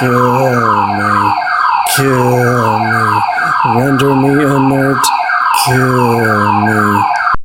kill me, kill me, render me inert, kill me.